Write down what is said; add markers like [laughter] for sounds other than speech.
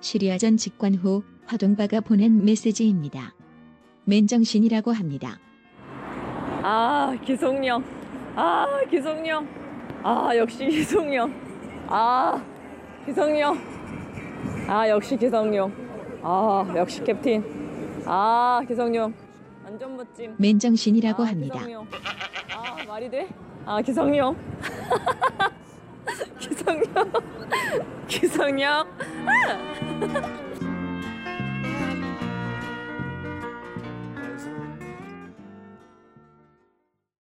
시리아전 직관 후 화동바가 보낸 메시지입니다. 맨정신이라고 합니다. 아 기성령 아 기성령 아 역시 기성령 아 기성령 아 역시 기성령 아 역시 캡틴 아 기성령 완전 멋짐 맨정신이라고 아, 합니다. 기성령. 아 말이 돼? 아 기성령 [laughs] 기성령 기성역 아!